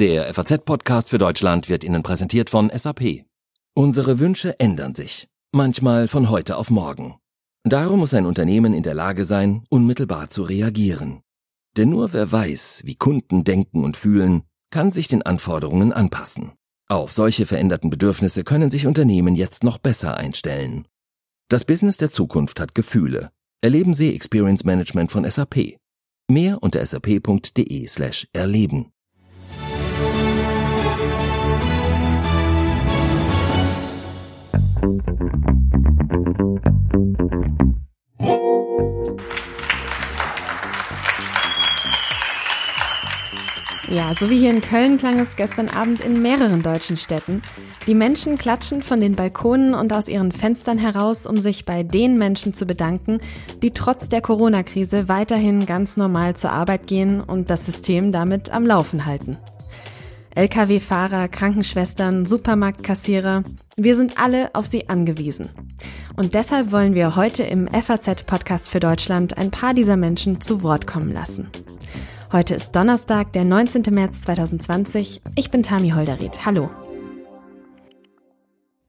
Der FAZ-Podcast für Deutschland wird Ihnen präsentiert von SAP. Unsere Wünsche ändern sich, manchmal von heute auf morgen. Darum muss ein Unternehmen in der Lage sein, unmittelbar zu reagieren. Denn nur wer weiß, wie Kunden denken und fühlen, kann sich den Anforderungen anpassen. Auf solche veränderten Bedürfnisse können sich Unternehmen jetzt noch besser einstellen. Das Business der Zukunft hat Gefühle. Erleben Sie Experience Management von SAP. Mehr unter sap.de slash erleben. Ja, so wie hier in Köln klang es gestern Abend in mehreren deutschen Städten. Die Menschen klatschen von den Balkonen und aus ihren Fenstern heraus, um sich bei den Menschen zu bedanken, die trotz der Corona-Krise weiterhin ganz normal zur Arbeit gehen und das System damit am Laufen halten. Lkw-Fahrer, Krankenschwestern, Supermarktkassierer, wir sind alle auf sie angewiesen. Und deshalb wollen wir heute im FAZ-Podcast für Deutschland ein paar dieser Menschen zu Wort kommen lassen. Heute ist Donnerstag, der 19. März 2020. Ich bin Tami Holderried. Hallo.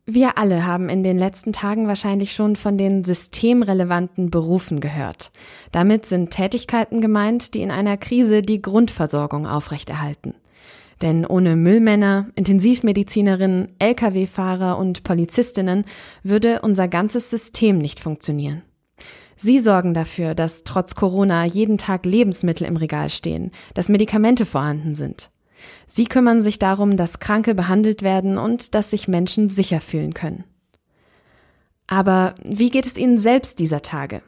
Wir alle haben in den letzten Tagen wahrscheinlich schon von den systemrelevanten Berufen gehört. Damit sind Tätigkeiten gemeint, die in einer Krise die Grundversorgung aufrechterhalten. Denn ohne Müllmänner, Intensivmedizinerinnen, Lkw-Fahrer und Polizistinnen würde unser ganzes System nicht funktionieren. Sie sorgen dafür, dass trotz Corona jeden Tag Lebensmittel im Regal stehen, dass Medikamente vorhanden sind. Sie kümmern sich darum, dass Kranke behandelt werden und dass sich Menschen sicher fühlen können. Aber wie geht es Ihnen selbst dieser Tage?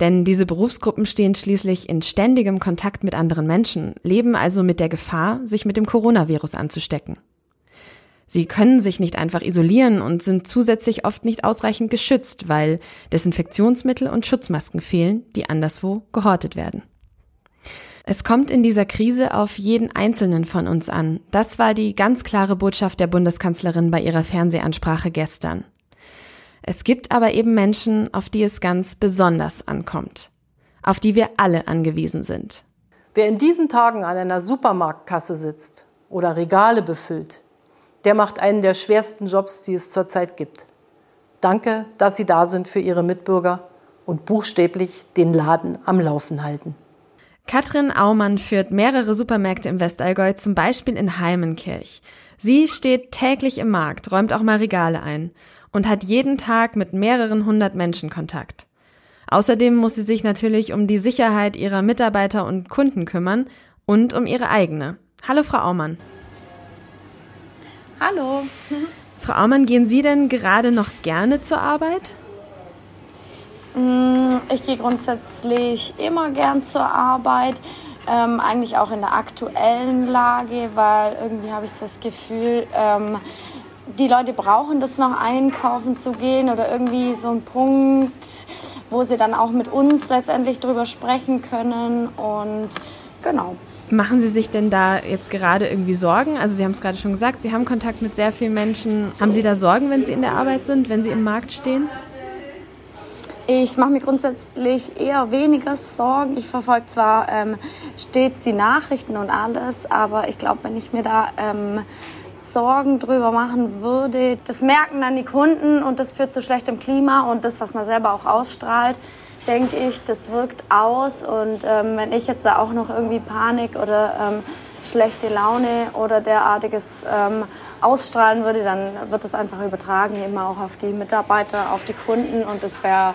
Denn diese Berufsgruppen stehen schließlich in ständigem Kontakt mit anderen Menschen, leben also mit der Gefahr, sich mit dem Coronavirus anzustecken. Sie können sich nicht einfach isolieren und sind zusätzlich oft nicht ausreichend geschützt, weil Desinfektionsmittel und Schutzmasken fehlen, die anderswo gehortet werden. Es kommt in dieser Krise auf jeden Einzelnen von uns an. Das war die ganz klare Botschaft der Bundeskanzlerin bei ihrer Fernsehansprache gestern. Es gibt aber eben Menschen, auf die es ganz besonders ankommt, auf die wir alle angewiesen sind. Wer in diesen Tagen an einer Supermarktkasse sitzt oder Regale befüllt, der macht einen der schwersten Jobs, die es zurzeit gibt. Danke, dass Sie da sind für Ihre Mitbürger und buchstäblich den Laden am Laufen halten. Katrin Aumann führt mehrere Supermärkte im Westallgäu, zum Beispiel in Heimenkirch. Sie steht täglich im Markt, räumt auch mal Regale ein und hat jeden Tag mit mehreren hundert Menschen Kontakt. Außerdem muss sie sich natürlich um die Sicherheit ihrer Mitarbeiter und Kunden kümmern und um ihre eigene. Hallo, Frau Aumann. Hallo. Frau Aumann, gehen Sie denn gerade noch gerne zur Arbeit? Mm, ich gehe grundsätzlich immer gern zur Arbeit, ähm, eigentlich auch in der aktuellen Lage, weil irgendwie habe ich so das Gefühl, ähm, die Leute brauchen das noch einkaufen zu gehen oder irgendwie so ein Punkt, wo sie dann auch mit uns letztendlich drüber sprechen können und genau. Machen Sie sich denn da jetzt gerade irgendwie Sorgen? Also Sie haben es gerade schon gesagt, Sie haben Kontakt mit sehr vielen Menschen. Haben Sie da Sorgen, wenn Sie in der Arbeit sind, wenn Sie im Markt stehen? Ich mache mir grundsätzlich eher weniger Sorgen. Ich verfolge zwar ähm, stets die Nachrichten und alles, aber ich glaube, wenn ich mir da ähm, Sorgen drüber machen würde, das merken dann die Kunden und das führt zu schlechtem Klima und das, was man selber auch ausstrahlt, denke ich, das wirkt aus. Und ähm, wenn ich jetzt da auch noch irgendwie Panik oder ähm, schlechte Laune oder derartiges ähm, ausstrahlen würde, dann wird das einfach übertragen, immer auch auf die Mitarbeiter, auf die Kunden und das wäre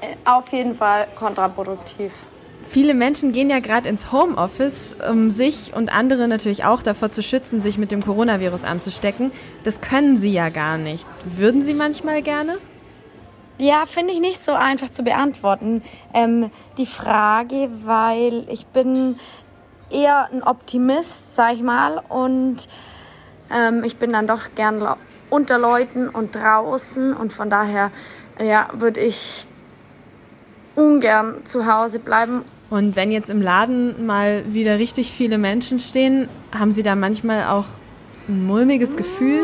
äh, auf jeden Fall kontraproduktiv. Viele Menschen gehen ja gerade ins Homeoffice, um sich und andere natürlich auch davor zu schützen, sich mit dem Coronavirus anzustecken. Das können sie ja gar nicht. Würden Sie manchmal gerne? Ja, finde ich nicht so einfach zu beantworten. Ähm, die Frage, weil ich bin eher ein Optimist, sag ich mal, und ähm, ich bin dann doch gern unter Leuten und draußen und von daher ja, würde ich ungern zu Hause bleiben. Und wenn jetzt im Laden mal wieder richtig viele Menschen stehen, haben Sie da manchmal auch ein mulmiges Gefühl?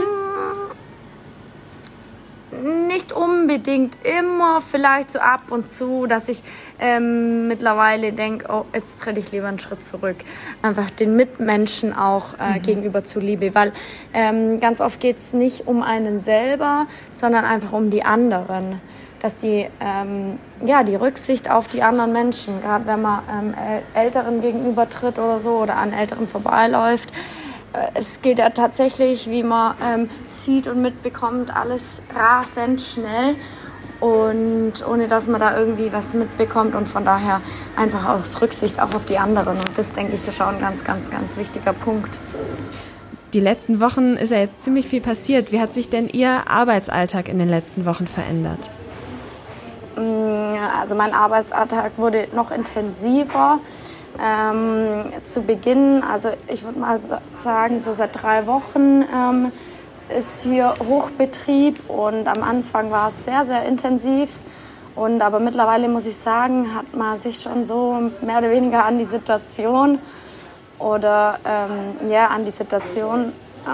Unbedingt immer vielleicht so ab und zu, dass ich ähm, mittlerweile denke, oh, jetzt trete ich lieber einen Schritt zurück. Einfach den Mitmenschen auch äh, mhm. gegenüber zuliebe, weil ähm, ganz oft geht es nicht um einen selber, sondern einfach um die anderen. Dass die, ähm, ja, die Rücksicht auf die anderen Menschen, gerade wenn man ähm, Älteren gegenübertritt oder so oder an Älteren vorbeiläuft, es geht ja tatsächlich, wie man ähm, sieht und mitbekommt, alles rasend schnell und ohne dass man da irgendwie was mitbekommt und von daher einfach aus Rücksicht auch auf die anderen. Und das denke ich ist schon ein ganz, ganz, ganz wichtiger Punkt. Die letzten Wochen ist ja jetzt ziemlich viel passiert. Wie hat sich denn Ihr Arbeitsalltag in den letzten Wochen verändert? Mm, also mein Arbeitsalltag wurde noch intensiver. Ähm, zu Beginn, also ich würde mal sagen, so seit drei Wochen ähm, ist hier Hochbetrieb und am Anfang war es sehr, sehr intensiv. Und aber mittlerweile muss ich sagen, hat man sich schon so mehr oder weniger an die Situation oder ähm, ja, an die Situation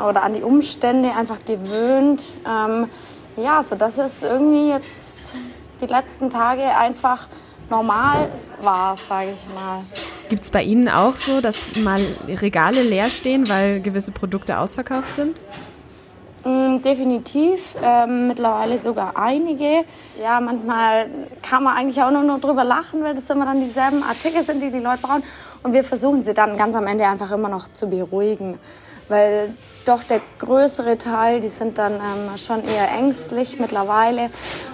oder an die Umstände einfach gewöhnt. Ähm, ja, so dass es irgendwie jetzt die letzten Tage einfach normal war, sage ich mal. Gibt es bei Ihnen auch so, dass mal Regale leer stehen, weil gewisse Produkte ausverkauft sind? Mm, definitiv, ähm, mittlerweile sogar einige. Ja, manchmal kann man eigentlich auch nur, nur drüber lachen, weil das immer dann dieselben Artikel sind, die die Leute brauchen. Und wir versuchen sie dann ganz am Ende einfach immer noch zu beruhigen. Weil doch der größere Teil, die sind dann ähm, schon eher ängstlich mittlerweile.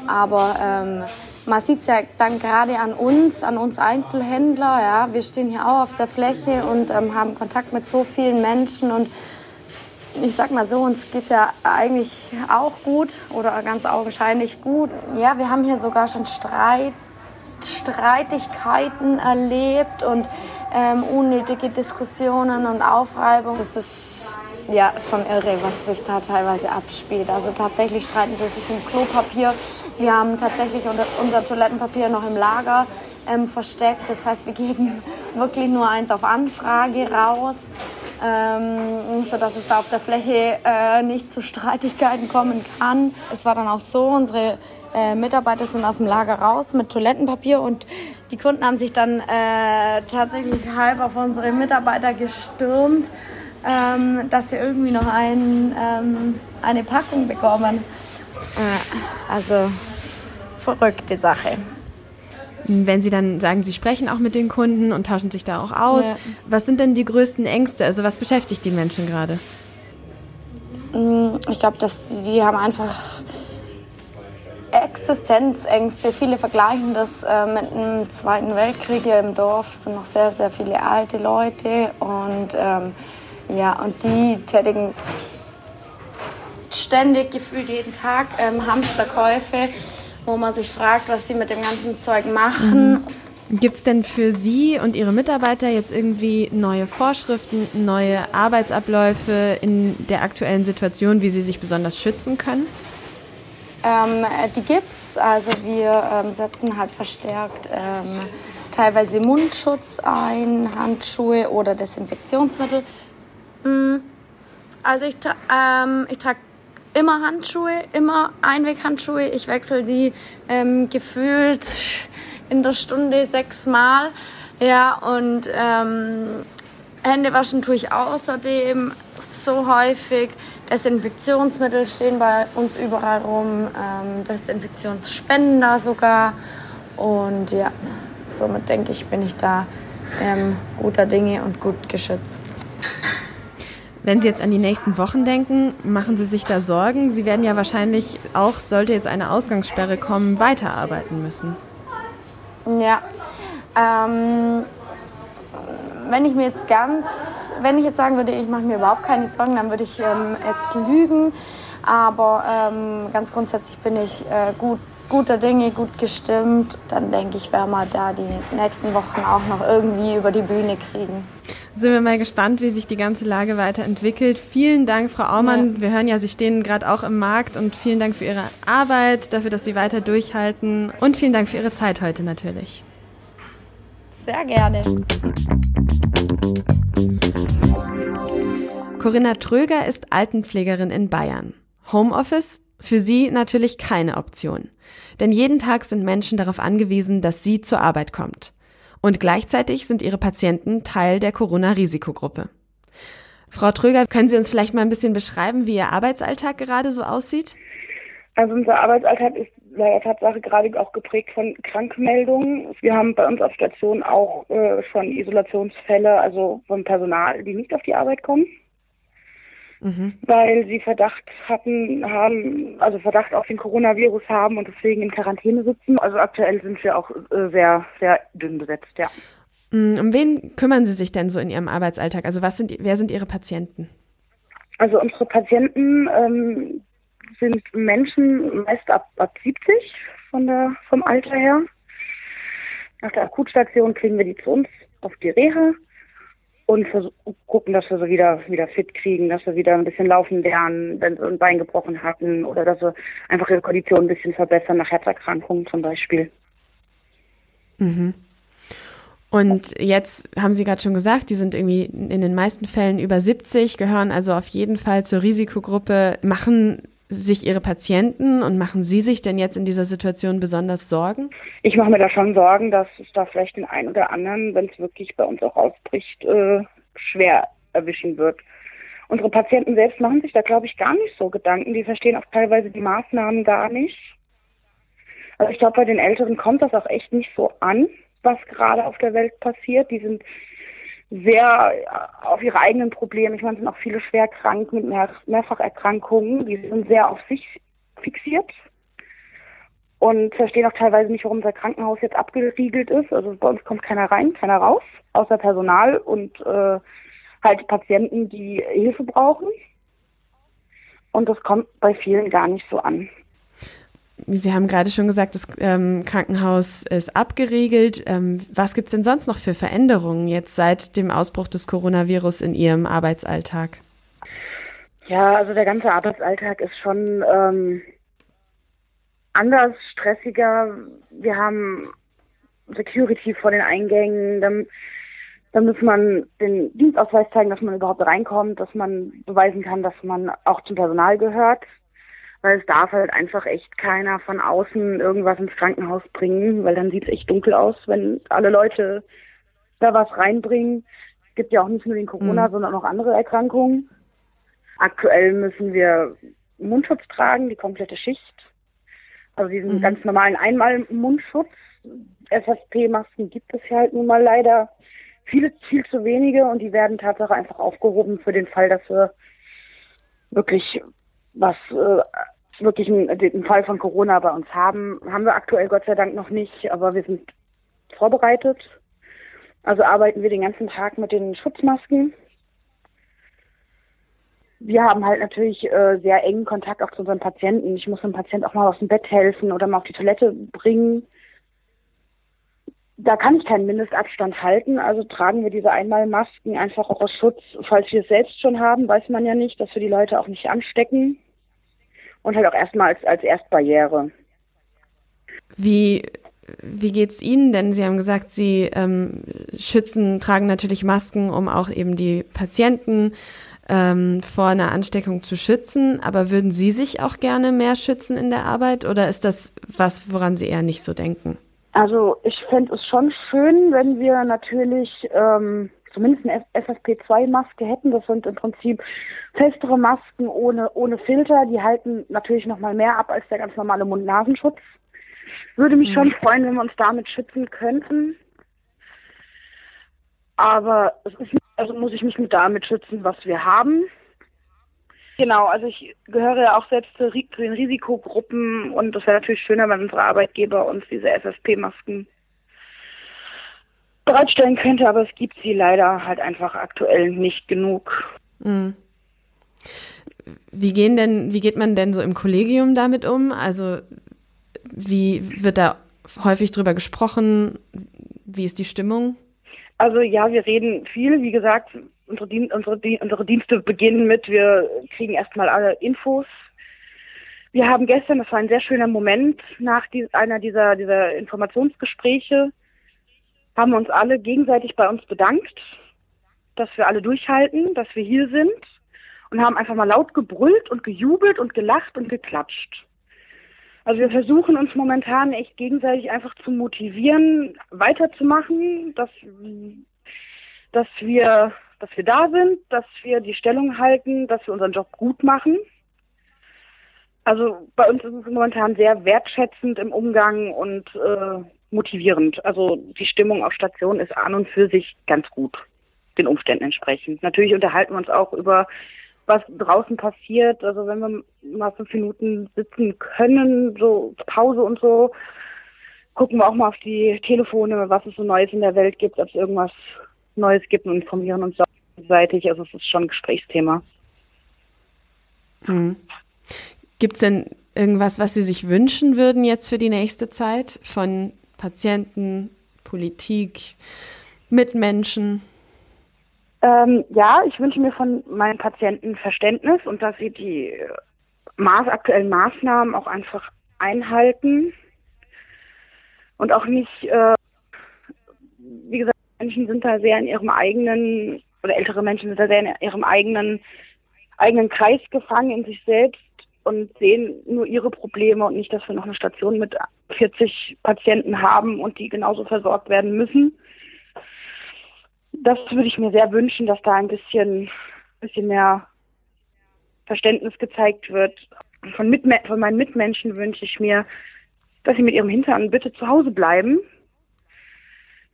Aber ähm, man sieht es ja dann gerade an uns, an uns Einzelhändler. Ja. Wir stehen hier auch auf der Fläche und ähm, haben Kontakt mit so vielen Menschen. Und ich sag mal so, uns geht ja eigentlich auch gut oder ganz augenscheinlich gut. Ja, wir haben hier sogar schon Streit, Streitigkeiten erlebt und ähm, unnötige Diskussionen und Aufreibung. Das ist ja schon irre, was sich da teilweise abspielt. Also tatsächlich streiten sie sich um Klopapier wir haben tatsächlich unser Toilettenpapier noch im Lager ähm, versteckt. Das heißt, wir geben wirklich nur eins auf Anfrage raus, ähm, sodass es da auf der Fläche äh, nicht zu Streitigkeiten kommen kann. Es war dann auch so, unsere äh, Mitarbeiter sind aus dem Lager raus mit Toilettenpapier und die Kunden haben sich dann äh, tatsächlich halb auf unsere Mitarbeiter gestürmt, ähm, dass sie irgendwie noch ein, ähm, eine Packung bekommen. Äh, also verrückte Sache. Wenn Sie dann sagen, Sie sprechen auch mit den Kunden und tauschen sich da auch aus, ja. was sind denn die größten Ängste? Also was beschäftigt die Menschen gerade? Mm, ich glaube, dass die haben einfach Existenzängste. Viele vergleichen das äh, mit dem Zweiten Weltkrieg. Hier im Dorf sind noch sehr, sehr viele alte Leute und ähm, ja, und die tätigen ständig gefühlt jeden Tag ähm, Hamsterkäufe, wo man sich fragt, was sie mit dem ganzen Zeug machen. Mhm. Gibt es denn für Sie und Ihre Mitarbeiter jetzt irgendwie neue Vorschriften, neue Arbeitsabläufe in der aktuellen Situation, wie Sie sich besonders schützen können? Ähm, die gibt's. Also wir ähm, setzen halt verstärkt ähm, teilweise Mundschutz ein, Handschuhe oder Desinfektionsmittel. Mm. Also ich, ähm, ich trage immer Handschuhe, immer Einweghandschuhe. Ich wechsle die ähm, gefühlt in der Stunde sechsmal. Ja, und ähm, Hände waschen tue ich außerdem so häufig. Desinfektionsmittel stehen bei uns überall rum, ähm, Desinfektionsspender sogar. Und ja, somit denke ich, bin ich da ähm, guter Dinge und gut geschützt. Wenn Sie jetzt an die nächsten Wochen denken, machen Sie sich da Sorgen? Sie werden ja wahrscheinlich auch, sollte jetzt eine Ausgangssperre kommen, weiterarbeiten müssen. Ja. Ähm, wenn ich mir jetzt ganz, wenn ich jetzt sagen würde, ich mache mir überhaupt keine Sorgen, dann würde ich ähm, jetzt lügen. Aber ähm, ganz grundsätzlich bin ich äh, gut, guter Dinge, gut gestimmt. Dann denke ich, werden wir da die nächsten Wochen auch noch irgendwie über die Bühne kriegen sind wir mal gespannt, wie sich die ganze Lage weiterentwickelt. Vielen Dank, Frau Aumann. Ja. Wir hören ja, Sie stehen gerade auch im Markt und vielen Dank für Ihre Arbeit, dafür, dass Sie weiter durchhalten und vielen Dank für Ihre Zeit heute natürlich. Sehr gerne. Corinna Tröger ist Altenpflegerin in Bayern. Homeoffice Für sie natürlich keine Option. Denn jeden Tag sind Menschen darauf angewiesen, dass sie zur Arbeit kommt. Und gleichzeitig sind ihre Patienten Teil der Corona-Risikogruppe. Frau Tröger, können Sie uns vielleicht mal ein bisschen beschreiben, wie Ihr Arbeitsalltag gerade so aussieht? Also unser Arbeitsalltag ist leider Tatsache gerade auch geprägt von Krankmeldungen. Wir haben bei uns auf Station auch äh, schon Isolationsfälle, also vom Personal, die nicht auf die Arbeit kommen mhm. weil sie Verdacht hatten, haben, also Verdacht auf den Coronavirus haben und deswegen in Quarantäne sitzen. Also aktuell sind wir auch äh, sehr, sehr dünn besetzt, ja. Mm, um wen kümmern Sie sich denn so in Ihrem Arbeitsalltag? Also was sind, wer sind Ihre Patienten? Also unsere Patienten ähm, sind Menschen meist ab, ab 70 von der, vom Alter her. Nach der Akutstation kriegen wir die zu uns auf die Reha und gucken, dass wir sie wieder, wieder fit kriegen, dass wir wieder ein bisschen laufen lernen, wenn sie ein Bein gebrochen hatten oder dass wir einfach ihre Kondition ein bisschen verbessern nach Herzerkrankungen zum Beispiel. Mhm. Und jetzt haben Sie gerade schon gesagt, die sind irgendwie in den meisten Fällen über 70, gehören also auf jeden Fall zur Risikogruppe. Machen sich Ihre Patienten und machen Sie sich denn jetzt in dieser Situation besonders Sorgen? Ich mache mir da schon Sorgen, dass es da vielleicht den einen oder anderen, wenn es wirklich bei uns auch ausbricht, äh, schwer erwischen wird. Unsere Patienten selbst machen sich da, glaube ich, gar nicht so Gedanken. Die verstehen auch teilweise die Maßnahmen gar nicht. Also ich glaube, bei den Älteren kommt das auch echt nicht so an, was gerade auf der Welt passiert. Die sind sehr äh, auf ihre eigenen Probleme. Ich meine, es sind auch viele schwer krank mit Mehr Mehrfacherkrankungen. Die sind sehr auf sich fixiert und verstehen auch teilweise nicht, warum unser Krankenhaus jetzt abgeriegelt ist. Also bei uns kommt keiner rein, keiner raus, außer Personal und äh, halt Patienten, die Hilfe brauchen. Und das kommt bei vielen gar nicht so an. Sie haben gerade schon gesagt, das ähm, Krankenhaus ist abgeriegelt. Ähm, was gibt es denn sonst noch für Veränderungen jetzt seit dem Ausbruch des Coronavirus in Ihrem Arbeitsalltag? Ja, also der ganze Arbeitsalltag ist schon ähm, anders, stressiger. Wir haben Security vor den Eingängen. Dann, dann muss man den Dienstausweis zeigen, dass man überhaupt reinkommt, dass man beweisen kann, dass man auch zum Personal gehört weil es darf halt einfach echt keiner von außen irgendwas ins Krankenhaus bringen, weil dann sieht es echt dunkel aus, wenn alle Leute da was reinbringen. Es gibt ja auch nicht nur den Corona, mhm. sondern auch andere Erkrankungen. Aktuell müssen wir Mundschutz tragen, die komplette Schicht. Also diesen mhm. ganz normalen Einmal-Mundschutz. FFP-Masken gibt es ja halt nun mal leider viele, viel zu wenige und die werden tatsächlich einfach aufgehoben für den Fall, dass wir wirklich was äh, wirklich einen, einen Fall von Corona bei uns haben. Haben wir aktuell Gott sei Dank noch nicht, aber wir sind vorbereitet. Also arbeiten wir den ganzen Tag mit den Schutzmasken. Wir haben halt natürlich äh, sehr engen Kontakt auch zu unseren Patienten. Ich muss dem Patienten auch mal aus dem Bett helfen oder mal auf die Toilette bringen. Da kann ich keinen Mindestabstand halten, also tragen wir diese Einmalmasken einfach auch aus Schutz, falls wir es selbst schon haben, weiß man ja nicht, dass wir die Leute auch nicht anstecken und halt auch erstmal als, als Erstbarriere. Wie, wie geht's Ihnen denn? Sie haben gesagt, Sie ähm, schützen, tragen natürlich Masken, um auch eben die Patienten ähm, vor einer Ansteckung zu schützen. Aber würden Sie sich auch gerne mehr schützen in der Arbeit oder ist das was, woran Sie eher nicht so denken? Also ich fände es schon schön, wenn wir natürlich ähm, zumindest eine FFP2-Maske hätten. Das sind im Prinzip festere Masken ohne, ohne Filter. Die halten natürlich noch mal mehr ab als der ganz normale Mund-Nasenschutz. Würde mich schon mhm. freuen, wenn wir uns damit schützen könnten. Aber es ist, also muss ich mich mit damit schützen, was wir haben. Genau, also ich gehöre ja auch selbst zu, den Risikogruppen und es wäre natürlich schöner, wenn unsere Arbeitgeber uns diese FFP-Masken bereitstellen könnte, aber es gibt sie leider halt einfach aktuell nicht genug. Mhm. Wie gehen denn, wie geht man denn so im Kollegium damit um? Also wie wird da häufig drüber gesprochen? Wie ist die Stimmung? Also ja, wir reden viel. Wie gesagt, unsere, Dien unsere, unsere Dienste beginnen mit, wir kriegen erstmal alle Infos. Wir haben gestern, das war ein sehr schöner Moment, nach die, einer dieser, dieser Informationsgespräche, haben uns alle gegenseitig bei uns bedankt, dass wir alle durchhalten, dass wir hier sind und haben einfach mal laut gebrüllt und gejubelt und gelacht und geklatscht. Also wir versuchen uns momentan echt gegenseitig einfach zu motivieren, weiterzumachen, dass, dass wir, dass wir da sind, dass wir die Stellung halten, dass wir unseren Job gut machen. Also bei uns ist es momentan sehr wertschätzend im Umgang und äh, motivierend. Also die Stimmung auf Station ist an und für sich ganz gut, den Umständen entsprechend. Natürlich unterhalten wir uns auch über was draußen passiert. Also wenn wir mal fünf Minuten sitzen können, so Pause und so, gucken wir auch mal auf die Telefone, was es so Neues in der Welt gibt, ob es irgendwas Neues gibt und informieren uns gegenseitig. Also es ist schon ein Gesprächsthema. Mhm. Gibt es denn irgendwas, was Sie sich wünschen würden jetzt für die nächste Zeit von Patienten, Politik, Mitmenschen? Ähm, ja, ich wünsche mir von meinen Patienten Verständnis und dass sie die Maß, aktuellen Maßnahmen auch einfach einhalten und auch nicht, äh, wie gesagt, Menschen sind da sehr in ihrem eigenen, oder ältere Menschen sind da sehr in ihrem eigenen, eigenen Kreis gefangen in sich selbst und sehen nur ihre Probleme und nicht, dass wir noch eine Station mit 40 Patienten haben und die genauso versorgt werden müssen das würde ich mir sehr wünschen, dass da ein bisschen, bisschen mehr Verständnis gezeigt wird. Von, von meinen Mitmenschen wünsche ich mir, dass sie mit ihrem Hintern bitte zu Hause bleiben,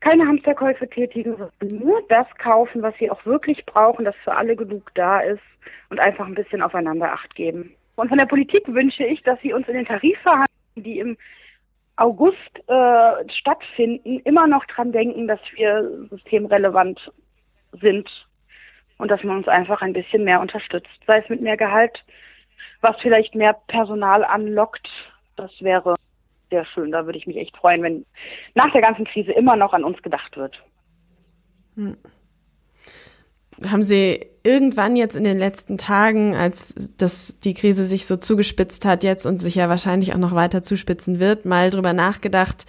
keine Hamsterkäufe tätigen, nur das kaufen, was sie auch wirklich brauchen, dass für alle genug da ist und einfach ein bisschen aufeinander Acht geben. Und von der Politik wünsche ich, dass sie uns in den Tarifverhandlungen, die im August äh, stattfinden, immer noch dran denken, dass wir systemrelevant sind und dass man uns einfach ein bisschen mehr unterstützt. Sei es mit mehr Gehalt, was vielleicht mehr Personal anlockt. Das wäre sehr schön. Da würde ich mich echt freuen, wenn nach der ganzen Krise immer noch an uns gedacht wird. Hm. Haben Sie irgendwann jetzt in den letzten Tagen, als das, die Krise sich so zugespitzt hat jetzt und sich ja wahrscheinlich auch noch weiter zuspitzen wird, mal drüber nachgedacht,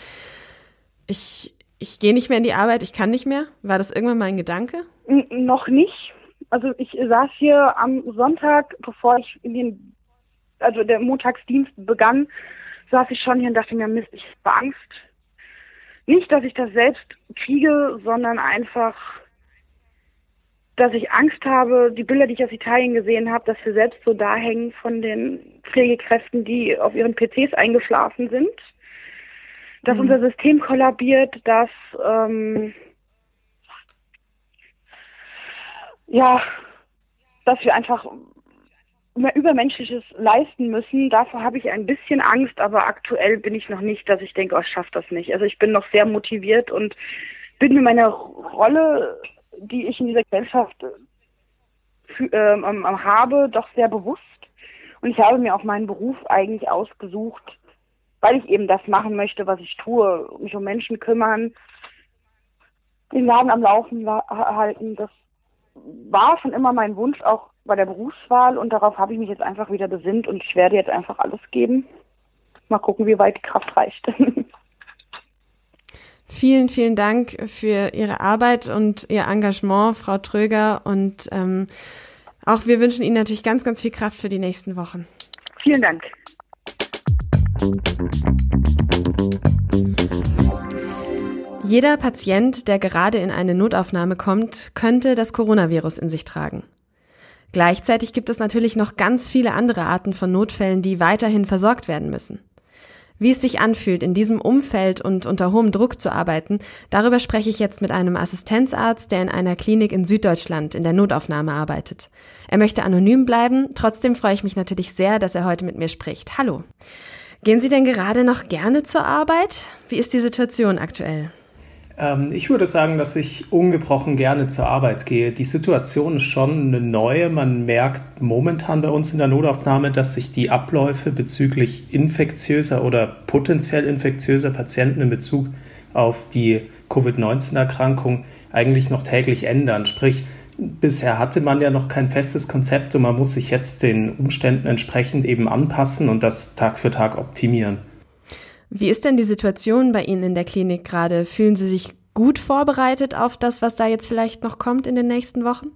ich, ich gehe nicht mehr in die Arbeit, ich kann nicht mehr? War das irgendwann mal ein Gedanke? N noch nicht. Also ich saß hier am Sonntag, bevor ich in den, also der Montagsdienst begann, saß ich schon hier und dachte mir, Mist, ich habe Angst. Nicht, dass ich das selbst kriege, sondern einfach dass ich Angst habe, die Bilder, die ich aus Italien gesehen habe, dass wir selbst so da hängen von den Pflegekräften, die auf ihren PCs eingeschlafen sind, dass mhm. unser System kollabiert, dass ähm, ja, dass wir einfach mehr Übermenschliches leisten müssen. Davor habe ich ein bisschen Angst, aber aktuell bin ich noch nicht, dass ich denke, oh, ich schaffe das nicht. Also ich bin noch sehr motiviert und bin mir meiner Rolle die ich in dieser Gesellschaft äh, ähm, habe, doch sehr bewusst. Und ich habe mir auch meinen Beruf eigentlich ausgesucht, weil ich eben das machen möchte, was ich tue, mich um Menschen kümmern, den Laden am Laufen halten. Das war schon immer mein Wunsch, auch bei der Berufswahl und darauf habe ich mich jetzt einfach wieder besinnt und ich werde jetzt einfach alles geben. Mal gucken, wie weit die Kraft reicht. Vielen, vielen Dank für Ihre Arbeit und Ihr Engagement, Frau Tröger. Und ähm, auch wir wünschen Ihnen natürlich ganz, ganz viel Kraft für die nächsten Wochen. Vielen Dank. Jeder Patient, der gerade in eine Notaufnahme kommt, könnte das Coronavirus in sich tragen. Gleichzeitig gibt es natürlich noch ganz viele andere Arten von Notfällen, die weiterhin versorgt werden müssen. Wie es sich anfühlt, in diesem Umfeld und unter hohem Druck zu arbeiten, darüber spreche ich jetzt mit einem Assistenzarzt, der in einer Klinik in Süddeutschland in der Notaufnahme arbeitet. Er möchte anonym bleiben, trotzdem freue ich mich natürlich sehr, dass er heute mit mir spricht. Hallo. Gehen Sie denn gerade noch gerne zur Arbeit? Wie ist die Situation aktuell? Ähm, ich würde sagen, dass ich ungebrochen gerne zur Arbeit gehe. Die Situation ist schon eine neue. Man merkt momentan bei uns in der Notaufnahme, dass sich die Abläufe bezüglich infektiöser oder potenziell infektiöser Patienten in Bezug auf die Covid-19-Erkrankung eigentlich noch täglich ändern. Sprich, bisher hatte man ja noch kein festes Konzept und man muss sich jetzt den Umständen entsprechend eben anpassen und das Tag für Tag optimieren. Wie ist denn die Situation bei Ihnen in der Klinik gerade? Fühlen Sie sich gut vorbereitet auf das, was da jetzt vielleicht noch kommt in den nächsten Wochen?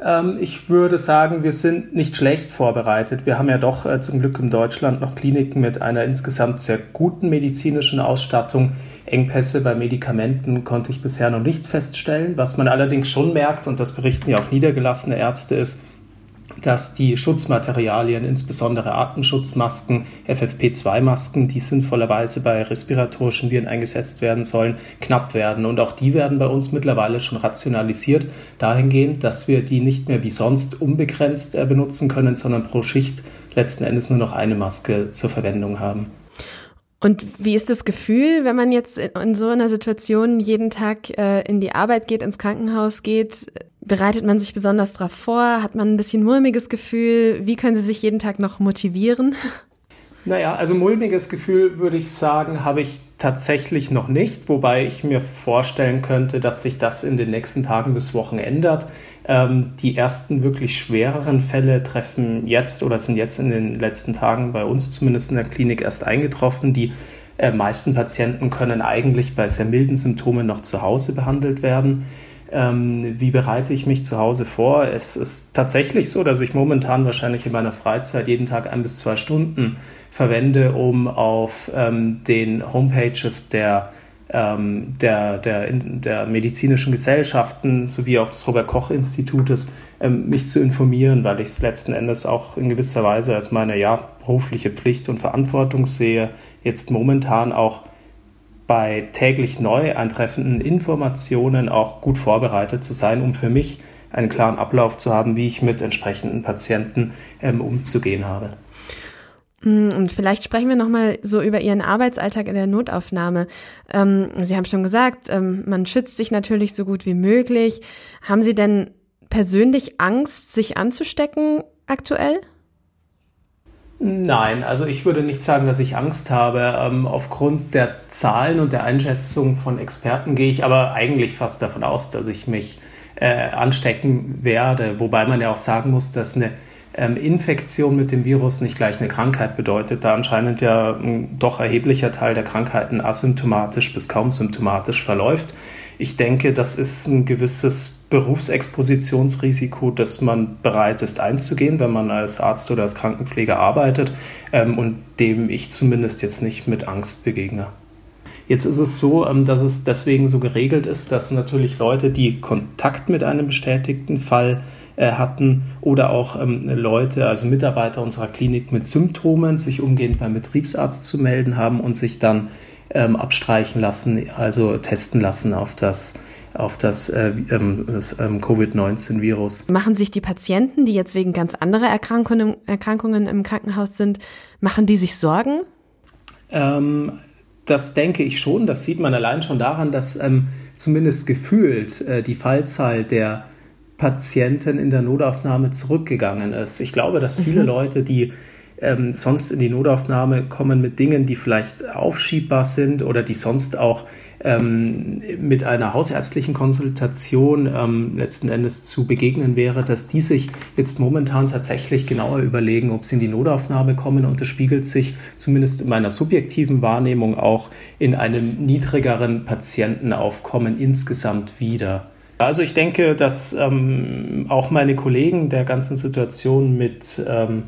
Ähm, ich würde sagen, wir sind nicht schlecht vorbereitet. Wir haben ja doch äh, zum Glück in Deutschland noch Kliniken mit einer insgesamt sehr guten medizinischen Ausstattung. Engpässe bei Medikamenten konnte ich bisher noch nicht feststellen. Was man allerdings schon merkt, und das berichten ja auch niedergelassene Ärzte, ist, dass die Schutzmaterialien, insbesondere Atemschutzmasken, FFP2-Masken, die sinnvollerweise bei respiratorischen Viren eingesetzt werden sollen, knapp werden. Und auch die werden bei uns mittlerweile schon rationalisiert, dahingehend, dass wir die nicht mehr wie sonst unbegrenzt äh, benutzen können, sondern pro Schicht letzten Endes nur noch eine Maske zur Verwendung haben. Und wie ist das Gefühl, wenn man jetzt in so einer Situation jeden Tag äh, in die Arbeit geht, ins Krankenhaus geht? Bereitet man sich besonders darauf vor? Hat man ein bisschen mulmiges Gefühl? Wie können Sie sich jeden Tag noch motivieren? Naja, also mulmiges Gefühl würde ich sagen, habe ich tatsächlich noch nicht, wobei ich mir vorstellen könnte, dass sich das in den nächsten Tagen bis Wochen ändert. Ähm, die ersten wirklich schwereren Fälle treffen jetzt oder sind jetzt in den letzten Tagen bei uns zumindest in der Klinik erst eingetroffen. Die äh, meisten Patienten können eigentlich bei sehr milden Symptomen noch zu Hause behandelt werden. Ähm, wie bereite ich mich zu Hause vor? Es ist tatsächlich so, dass ich momentan wahrscheinlich in meiner Freizeit jeden Tag ein bis zwei Stunden verwende, um auf ähm, den Homepages der, ähm, der, der, der medizinischen Gesellschaften sowie auch des Robert-Koch-Institutes ähm, mich zu informieren, weil ich es letzten Endes auch in gewisser Weise als meine ja, berufliche Pflicht und Verantwortung sehe, jetzt momentan auch bei täglich neu eintreffenden Informationen auch gut vorbereitet zu sein, um für mich einen klaren Ablauf zu haben, wie ich mit entsprechenden Patienten ähm, umzugehen habe. Mm, und vielleicht sprechen wir nochmal so über Ihren Arbeitsalltag in der Notaufnahme. Ähm, Sie haben schon gesagt, ähm, man schützt sich natürlich so gut wie möglich. Haben Sie denn persönlich Angst, sich anzustecken aktuell? Nein, also ich würde nicht sagen, dass ich Angst habe. Ähm, aufgrund der Zahlen und der Einschätzung von Experten gehe ich aber eigentlich fast davon aus, dass ich mich äh, anstecken werde. Wobei man ja auch sagen muss, dass eine ähm, Infektion mit dem Virus nicht gleich eine Krankheit bedeutet, da anscheinend ja ein doch erheblicher Teil der Krankheiten asymptomatisch bis kaum symptomatisch verläuft. Ich denke, das ist ein gewisses Berufsexpositionsrisiko, das man bereit ist einzugehen, wenn man als Arzt oder als Krankenpfleger arbeitet ähm, und dem ich zumindest jetzt nicht mit Angst begegne. Jetzt ist es so, ähm, dass es deswegen so geregelt ist, dass natürlich Leute, die Kontakt mit einem bestätigten Fall äh, hatten oder auch ähm, Leute, also Mitarbeiter unserer Klinik mit Symptomen, sich umgehend beim Betriebsarzt zu melden haben und sich dann ähm, abstreichen lassen, also testen lassen auf das auf das, äh, ähm, das ähm, Covid-19-Virus. Machen sich die Patienten, die jetzt wegen ganz anderer Erkrankungen, Erkrankungen im Krankenhaus sind, machen die sich Sorgen? Ähm, das denke ich schon. Das sieht man allein schon daran, dass ähm, zumindest gefühlt äh, die Fallzahl der Patienten in der Notaufnahme zurückgegangen ist. Ich glaube, dass viele mhm. Leute, die ähm, sonst in die Notaufnahme kommen mit Dingen, die vielleicht aufschiebbar sind oder die sonst auch ähm, mit einer hausärztlichen Konsultation ähm, letzten Endes zu begegnen wäre, dass die sich jetzt momentan tatsächlich genauer überlegen, ob sie in die Notaufnahme kommen und das spiegelt sich zumindest in meiner subjektiven Wahrnehmung auch in einem niedrigeren Patientenaufkommen insgesamt wieder. Also ich denke, dass ähm, auch meine Kollegen der ganzen Situation mit ähm,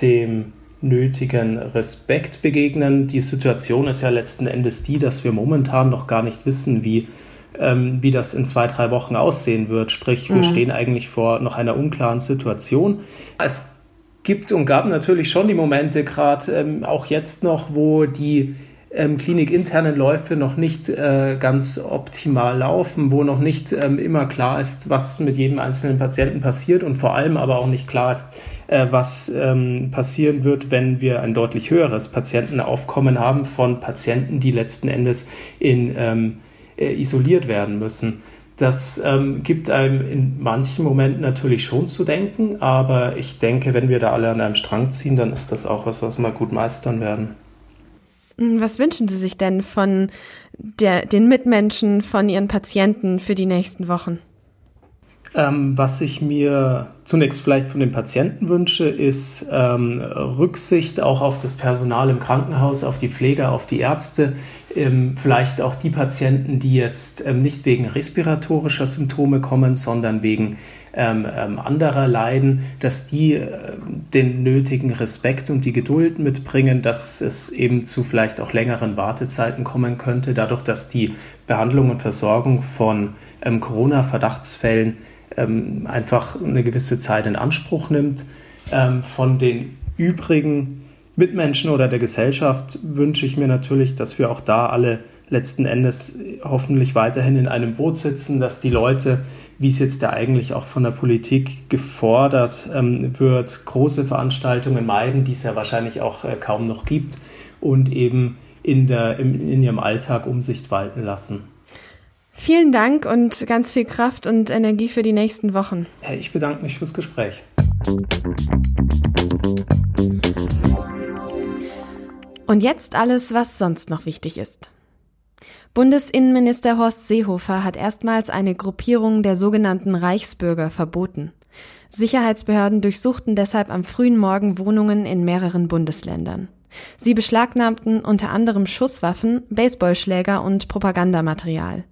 dem nötigen Respekt begegnen. Die Situation ist ja letzten Endes die, dass wir momentan noch gar nicht wissen, wie, ähm, wie das in zwei, drei Wochen aussehen wird. Sprich, wir mhm. stehen eigentlich vor noch einer unklaren Situation. Es gibt und gab natürlich schon die Momente, gerade ähm, auch jetzt noch, wo die ähm, klinikinternen Läufe noch nicht äh, ganz optimal laufen, wo noch nicht ähm, immer klar ist, was mit jedem einzelnen Patienten passiert und vor allem aber auch nicht klar ist, äh, was ähm, passieren wird, wenn wir ein deutlich höheres Patientenaufkommen haben von Patienten, die letzten Endes in, ähm, äh, isoliert werden müssen. Das ähm, gibt einem in manchen Momenten natürlich schon zu denken, aber ich denke, wenn wir da alle an einem Strang ziehen, dann ist das auch was, was wir gut meistern werden. Hm, was wünschen Sie sich denn von der, den Mitmenschen, von Ihren Patienten für die nächsten Wochen? Ähm, was ich mir zunächst vielleicht von den Patienten wünsche, ist ähm, Rücksicht auch auf das Personal im Krankenhaus, auf die Pfleger, auf die Ärzte, ähm, vielleicht auch die Patienten, die jetzt ähm, nicht wegen respiratorischer Symptome kommen, sondern wegen ähm, ähm, anderer leiden, dass die äh, den nötigen Respekt und die Geduld mitbringen, dass es eben zu vielleicht auch längeren Wartezeiten kommen könnte, dadurch, dass die Behandlung und Versorgung von ähm, Corona-Verdachtsfällen ähm, einfach eine gewisse Zeit in Anspruch nimmt. Ähm, von den übrigen Mitmenschen oder der Gesellschaft wünsche ich mir natürlich, dass wir auch da alle letzten Endes hoffentlich weiterhin in einem Boot sitzen, dass die Leute, wie es jetzt ja eigentlich auch von der Politik gefordert ähm, wird, große Veranstaltungen meiden, die es ja wahrscheinlich auch äh, kaum noch gibt und eben in, der, in, in ihrem Alltag Umsicht walten lassen. Vielen Dank und ganz viel Kraft und Energie für die nächsten Wochen. Ich bedanke mich fürs Gespräch. Und jetzt alles, was sonst noch wichtig ist. Bundesinnenminister Horst Seehofer hat erstmals eine Gruppierung der sogenannten Reichsbürger verboten. Sicherheitsbehörden durchsuchten deshalb am frühen Morgen Wohnungen in mehreren Bundesländern. Sie beschlagnahmten unter anderem Schusswaffen, Baseballschläger und Propagandamaterial.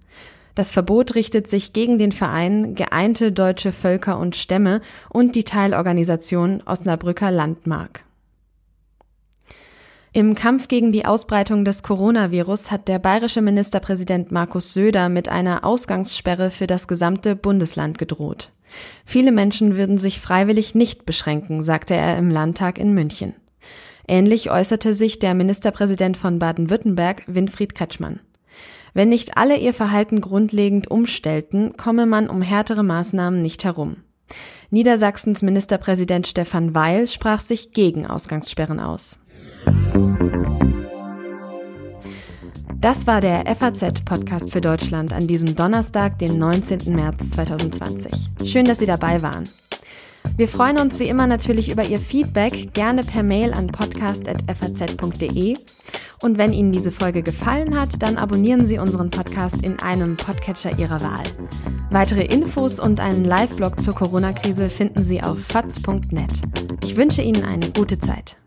Das Verbot richtet sich gegen den Verein Geeinte Deutsche Völker und Stämme und die Teilorganisation Osnabrücker Landmark. Im Kampf gegen die Ausbreitung des Coronavirus hat der bayerische Ministerpräsident Markus Söder mit einer Ausgangssperre für das gesamte Bundesland gedroht. Viele Menschen würden sich freiwillig nicht beschränken, sagte er im Landtag in München. Ähnlich äußerte sich der Ministerpräsident von Baden-Württemberg, Winfried Kretschmann. Wenn nicht alle ihr Verhalten grundlegend umstellten, komme man um härtere Maßnahmen nicht herum. Niedersachsens Ministerpräsident Stefan Weil sprach sich gegen Ausgangssperren aus. Das war der FAZ-Podcast für Deutschland an diesem Donnerstag, den 19. März 2020. Schön, dass Sie dabei waren. Wir freuen uns wie immer natürlich über Ihr Feedback, gerne per Mail an podcast.faz.de. Und wenn Ihnen diese Folge gefallen hat, dann abonnieren Sie unseren Podcast in einem Podcatcher Ihrer Wahl. Weitere Infos und einen Live-Blog zur Corona-Krise finden Sie auf faz.net. Ich wünsche Ihnen eine gute Zeit.